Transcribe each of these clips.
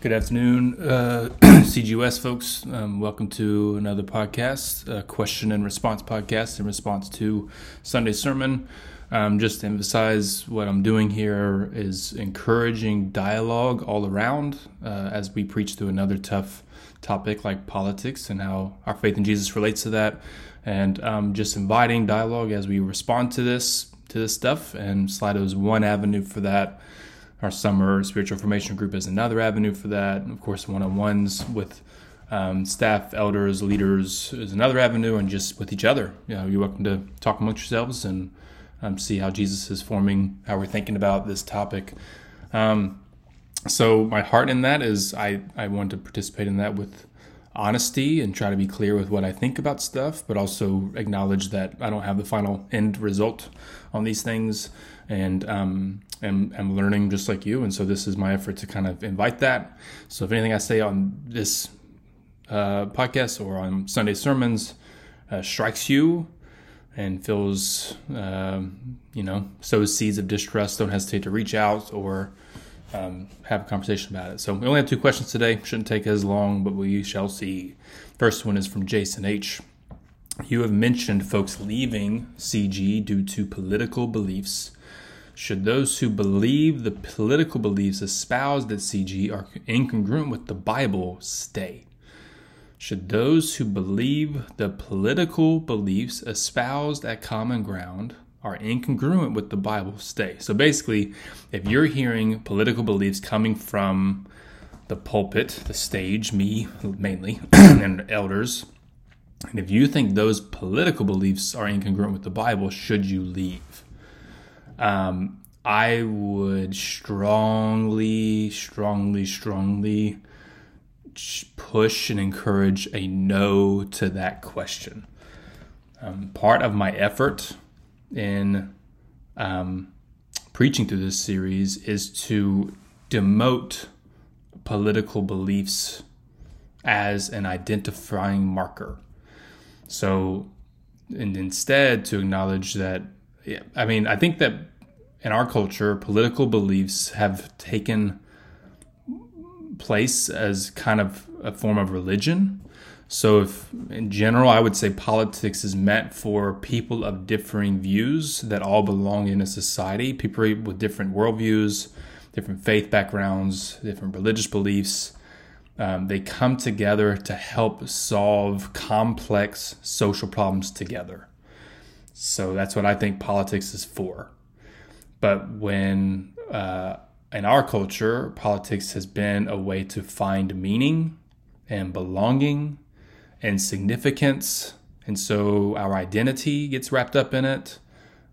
Good afternoon, uh, CGUS folks. Um, welcome to another podcast, a question and response podcast in response to Sunday's sermon. Um, just to emphasize what I'm doing here is encouraging dialogue all around uh, as we preach through another tough topic like politics and how our faith in Jesus relates to that, and um, just inviting dialogue as we respond to this to this stuff. And Slido is one avenue for that. Our summer spiritual formation group is another avenue for that. And of course, one on ones with um, staff, elders, leaders is another avenue, and just with each other. You know, you're welcome to talk amongst yourselves and um, see how Jesus is forming how we're thinking about this topic. Um, so my heart in that is I, I want to participate in that with honesty and try to be clear with what I think about stuff, but also acknowledge that I don't have the final end result on these things and um, am, am learning just like you. And so this is my effort to kind of invite that. So if anything I say on this uh, podcast or on Sunday sermons uh, strikes you and feels, uh, you know, sows seeds of distrust, don't hesitate to reach out or um, have a conversation about it. So we only have two questions today. Shouldn't take as long, but we shall see. First one is from Jason H. You have mentioned folks leaving CG due to political beliefs. Should those who believe the political beliefs espoused at CG are incongruent with the Bible stay? Should those who believe the political beliefs espoused at Common Ground are incongruent with the Bible stay? So basically, if you're hearing political beliefs coming from the pulpit, the stage, me mainly, and elders, and if you think those political beliefs are incongruent with the Bible, should you leave? Um, I would strongly, strongly, strongly push and encourage a no to that question. Um, part of my effort in um, preaching through this series is to demote political beliefs as an identifying marker. So, and instead to acknowledge that, yeah, I mean, I think that in our culture, political beliefs have taken place as kind of a form of religion. So, if in general, I would say politics is meant for people of differing views that all belong in a society, people with different worldviews, different faith backgrounds, different religious beliefs. Um, they come together to help solve complex social problems together. So, that's what I think politics is for. But when uh, in our culture, politics has been a way to find meaning and belonging and significance. And so our identity gets wrapped up in it,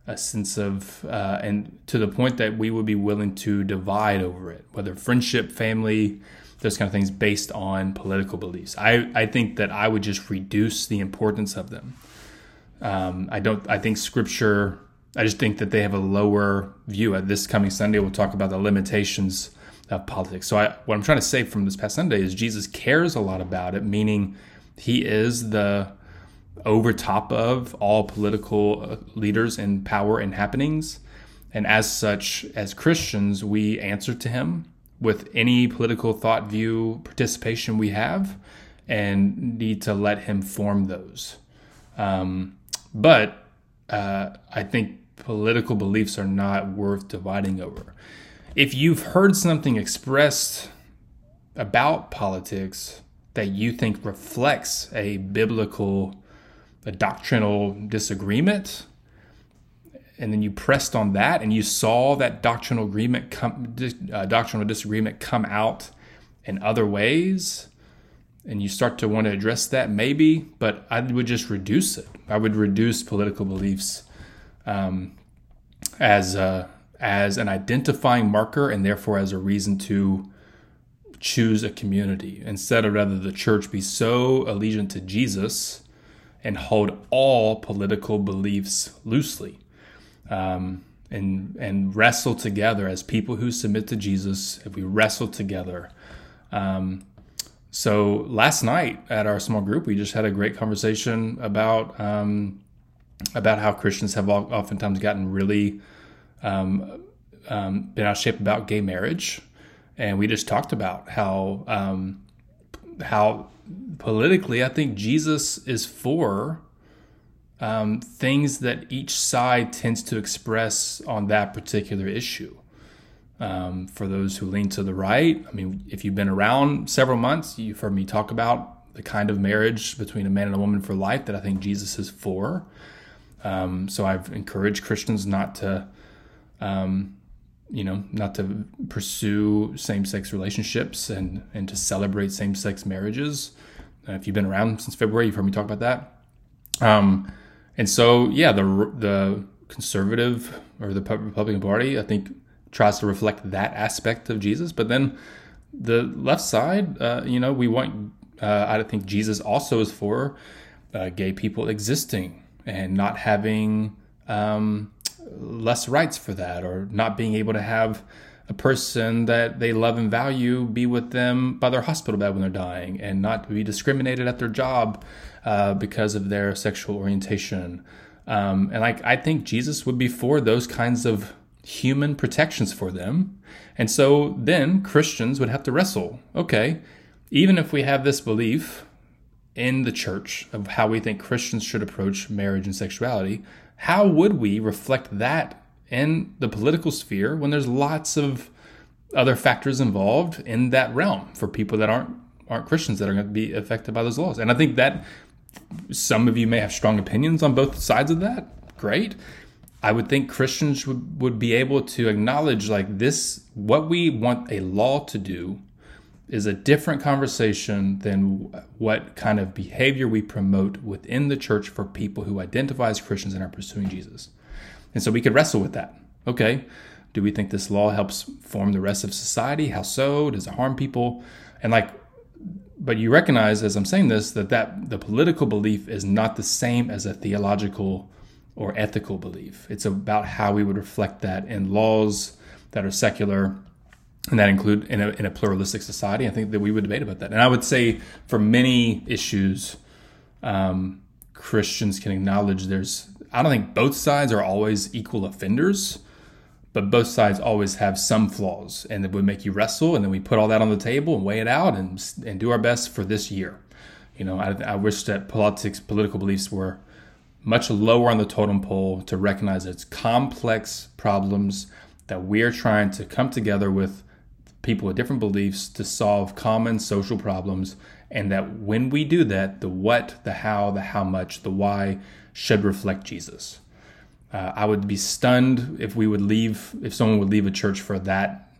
a sense of, uh, and to the point that we would be willing to divide over it, whether friendship, family, those kind of things based on political beliefs. I, I think that I would just reduce the importance of them. Um, I don't, I think scripture I just think that they have a lower view. At this coming Sunday, we'll talk about the limitations of politics. So, I, what I'm trying to say from this past Sunday is Jesus cares a lot about it, meaning he is the over top of all political uh, leaders in power and happenings. And as such, as Christians, we answer to him with any political thought, view, participation we have, and need to let him form those. Um, but uh, I think political beliefs are not worth dividing over. If you've heard something expressed about politics that you think reflects a biblical, a doctrinal disagreement, and then you pressed on that and you saw that doctrinal agreement come, uh, doctrinal disagreement come out in other ways, and you start to want to address that, maybe, but I would just reduce it. I would reduce political beliefs um, as a, as an identifying marker and therefore as a reason to choose a community. Instead of rather the church be so allegiant to Jesus and hold all political beliefs loosely um, and and wrestle together as people who submit to Jesus if we wrestle together. Um, so last night at our small group we just had a great conversation about um, about how Christians have oftentimes gotten really um, um, been out of shape about gay marriage. and we just talked about how um, how politically I think Jesus is for um, things that each side tends to express on that particular issue. Um, for those who lean to the right, I mean, if you've been around several months, you've heard me talk about the kind of marriage between a man and a woman for life that I think Jesus is for. Um, so I've encouraged Christians not to, um, you know, not to pursue same-sex relationships and and to celebrate same-sex marriages. Uh, if you've been around since February, you've heard me talk about that. Um, and so, yeah, the the conservative or the Republican Party, I think, tries to reflect that aspect of Jesus. But then the left side, uh, you know, we want. Uh, I think Jesus also is for uh, gay people existing and not having um, less rights for that, or not being able to have a person that they love and value be with them by their hospital bed when they're dying, and not be discriminated at their job uh, because of their sexual orientation. Um, and like I think Jesus would be for those kinds of human protections for them. And so then Christians would have to wrestle. Okay, even if we have this belief in the church of how we think Christians should approach marriage and sexuality, how would we reflect that in the political sphere when there's lots of other factors involved in that realm for people that aren't aren't Christians that are going to be affected by those laws? And I think that some of you may have strong opinions on both sides of that. Great. I would think Christians would, would be able to acknowledge like this, what we want a law to do is a different conversation than what kind of behavior we promote within the church for people who identify as Christians and are pursuing Jesus. And so we could wrestle with that. Okay, do we think this law helps form the rest of society? How so? Does it harm people? And like, but you recognize as I'm saying this that that the political belief is not the same as a theological or ethical belief. It's about how we would reflect that in laws that are secular and that include in a, in a pluralistic society. I think that we would debate about that. And I would say for many issues, um, Christians can acknowledge there's, I don't think both sides are always equal offenders, but both sides always have some flaws and it would make you wrestle. And then we put all that on the table and weigh it out and, and do our best for this year. You know, I, I wish that politics, political beliefs were much lower on the totem pole to recognize its complex problems that we're trying to come together with people with different beliefs to solve common social problems and that when we do that the what the how the how much the why should reflect jesus uh, i would be stunned if we would leave if someone would leave a church for that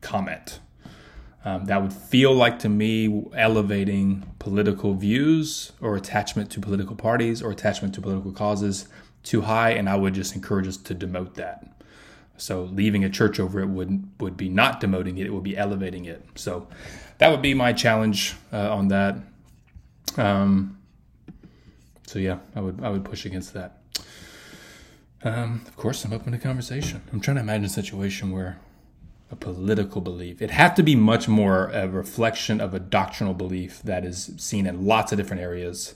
comment um, that would feel like to me elevating political views or attachment to political parties or attachment to political causes too high, and I would just encourage us to demote that. So leaving a church over it would would be not demoting it; it would be elevating it. So that would be my challenge uh, on that. Um, so yeah, I would I would push against that. Um, of course, I'm open to conversation. I'm trying to imagine a situation where a political belief. It have to be much more a reflection of a doctrinal belief that is seen in lots of different areas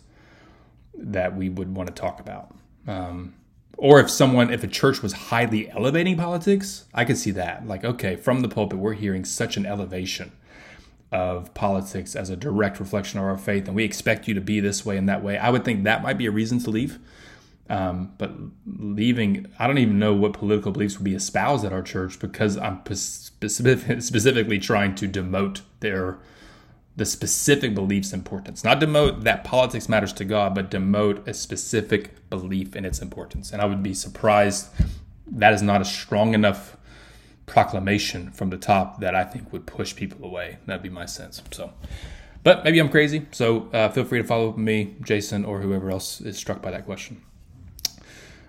that we would want to talk about. Um, or if someone, if a church was highly elevating politics, I could see that. Like, okay, from the pulpit, we're hearing such an elevation of politics as a direct reflection of our faith, and we expect you to be this way and that way. I would think that might be a reason to leave. Um, but leaving, I don't even know what political beliefs would be espoused at our church because I'm specific, specifically trying to demote their the specific belief's importance. Not demote that politics matters to God, but demote a specific belief in its importance. And I would be surprised that is not a strong enough proclamation from the top that I think would push people away. That'd be my sense. So, but maybe I'm crazy. So uh, feel free to follow up with me, Jason, or whoever else is struck by that question.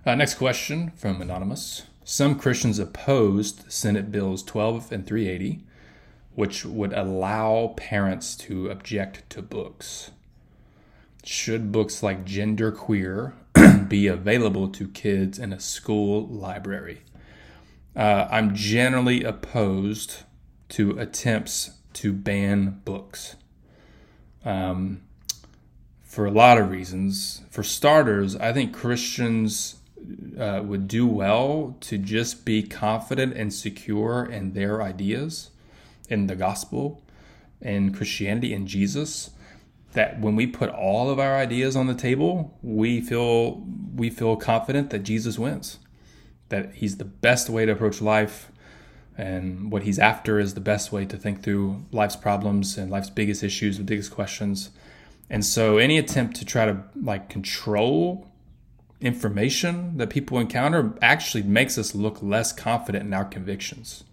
Uh, next question from Anonymous. Some Christians opposed Senate Bills 12 and 380, which would allow parents to object to books. Should books like Gender Queer be available to kids in a school library? Uh, I'm generally opposed to attempts to ban books. Um, for a lot of reasons. For starters, I think Christians uh, would do well to just be confident and secure in their ideas. In the gospel, in Christianity, in Jesus, that when we put all of our ideas on the table, we feel we feel confident that Jesus wins. That he's the best way to approach life and what he's after is the best way to think through life's problems and life's biggest issues, the biggest questions. And so any attempt to try to like control information that people encounter actually makes us look less confident in our convictions.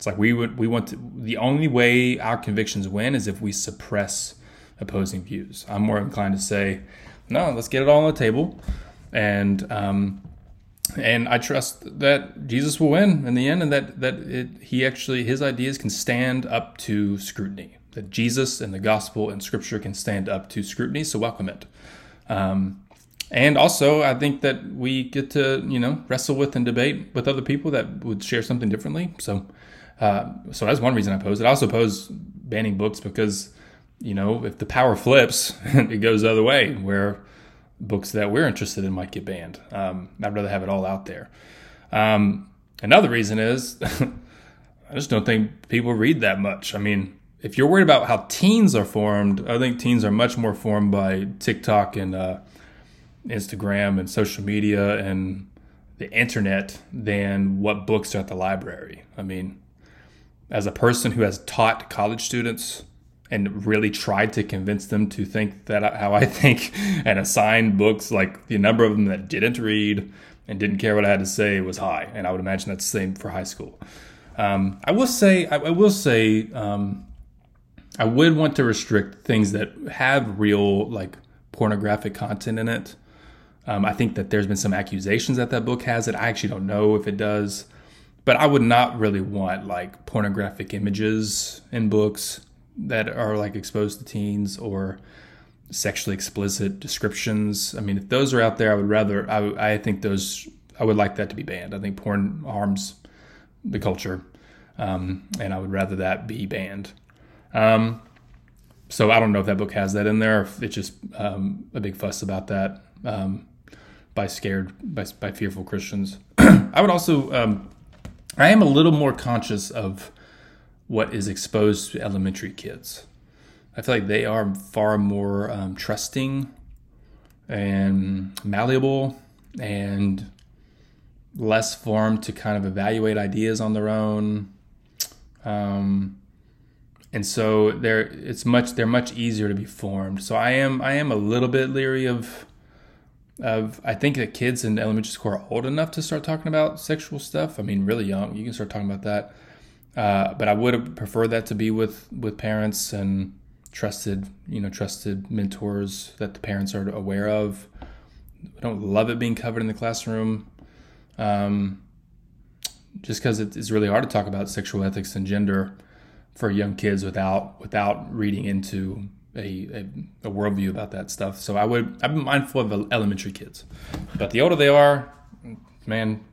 It's like we would we want to the only way our convictions win is if we suppress opposing views. I'm more inclined to say, no, let's get it all on the table, and um, and I trust that Jesus will win in the end, and that that it, he actually his ideas can stand up to scrutiny. That Jesus and the gospel and Scripture can stand up to scrutiny. So welcome it. Um, and also, I think that we get to you know wrestle with and debate with other people that would share something differently. So uh, so that's one reason I pose it. I also pose banning books because, you know, if the power flips, it goes the other way, where books that we're interested in might get banned. Um, I'd rather have it all out there. Um, another reason is I just don't think people read that much. I mean, if you're worried about how teens are formed, I think teens are much more formed by TikTok and uh, Instagram and social media and the internet than what books are at the library. I mean, as a person who has taught college students and really tried to convince them to think that how I think and assign books like the number of them that didn't read and didn't care what I had to say was high, and I would imagine that's the same for high school. Um, I will say, I, I will say, um, I would want to restrict things that have real like pornographic content in it. Um, I think that there's been some accusations that that book has it. I actually don't know if it does but I would not really want like pornographic images in books that are like exposed to teens or sexually explicit descriptions. I mean, if those are out there, I would rather, I, I think those, I would like that to be banned. I think porn harms the culture, um, and I would rather that be banned. Um, so I don't know if that book has that in there, it's just um, a big fuss about that um, by scared, by, by fearful Christians. I would also um, I am a little more conscious of what is exposed to elementary kids. I feel like they are far more um, trusting and malleable and less formed to kind of evaluate ideas on their own. Um, and so they're it's much they're much easier to be formed. So I am I am a little bit leery of of I think that kids in elementary school are old enough to start talking about sexual stuff. I mean, really young, you can start talking about that. Uh, but I would have preferred that to be with with parents and trusted, you know, trusted mentors that the parents are aware of. I don't love it being covered in the classroom, um, just because it's really hard to talk about sexual ethics and gender for young kids without without reading into a, a, a, worldview about that stuff. So I would I'm mindful of the elementary kids, but the older they are, man,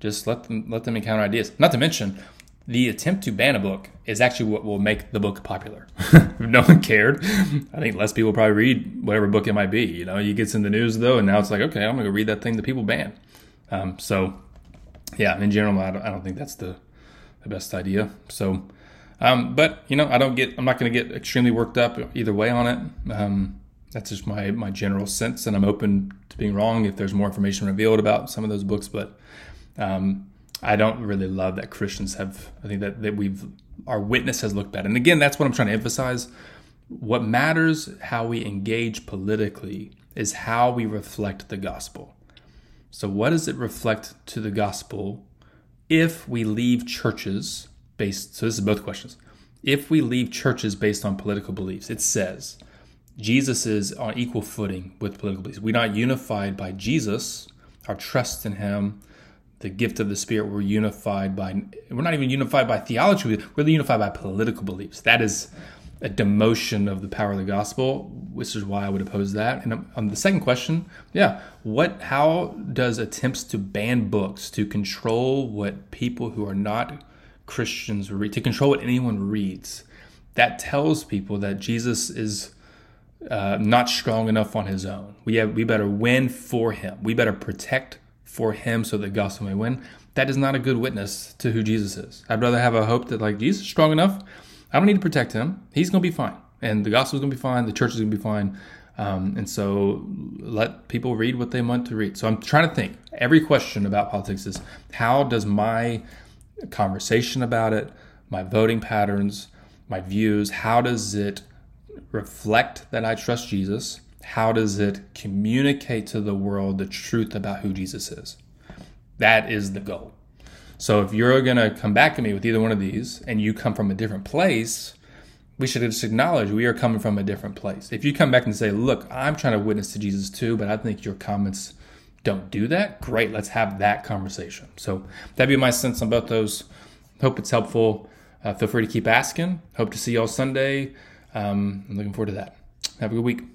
just let them let them encounter ideas. Not to mention, the attempt to ban a book is actually what will make the book popular. no one cared, I think less people probably read whatever book it might be. You know, you get in the news though, and now it's like, okay, I'm gonna go read that thing that people ban. Um, so, yeah, in general, I don't, I don't think that's the the best idea. So um, but you know, I don't get. I'm not going to get extremely worked up either way on it. Um, that's just my my general sense, and I'm open to being wrong if there's more information revealed about some of those books. But um, I don't really love that Christians have. I think that that we've our witness has looked bad, and again, that's what I'm trying to emphasize. What matters how we engage politically is how we reflect the gospel. So, what does it reflect to the gospel if we leave churches based, so this is both questions. If we leave churches based on political beliefs, it says Jesus is on equal footing with political beliefs. We're not unified by Jesus, our trust in Him, the gift of the Spirit. We're unified by, we're not even unified by theology, we're unified by political beliefs. That is a demotion of the power of the gospel, which is why I would oppose that. And um, on the second question, yeah, what how does attempts to ban books to control what people who are not Christians read, to control what anyone reads. That tells people that Jesus is uh, not strong enough on his own. We have we better win for him. We better protect for him so the gospel may win. that is not a good witness to who Jesus is. I'd rather have a hope that like Jesus is strong enough. I don't need to protect him. He's going to be fine, and the gospel is going to be fine. The church is going to be fine. Um, and so let people read what they want to read. So I'm trying to think. Every question about politics is how does my conversation about it, my voting patterns, my views, how does it reflect that I trust Jesus? How does it communicate to the world the truth about who Jesus is? That is the goal. So if you're going to come back to me with either one of these and you come from a different place, we should just acknowledge we are coming from a different place. If you come back and say, look, I'm trying to witness to Jesus too, but I think your comments don't do that, great, let's have that conversation. So that'd be my sense on both those. Hope it's helpful. Uh, feel free to keep asking. Hope to see you all Sunday. Um, I'm looking forward to that. Have a good week.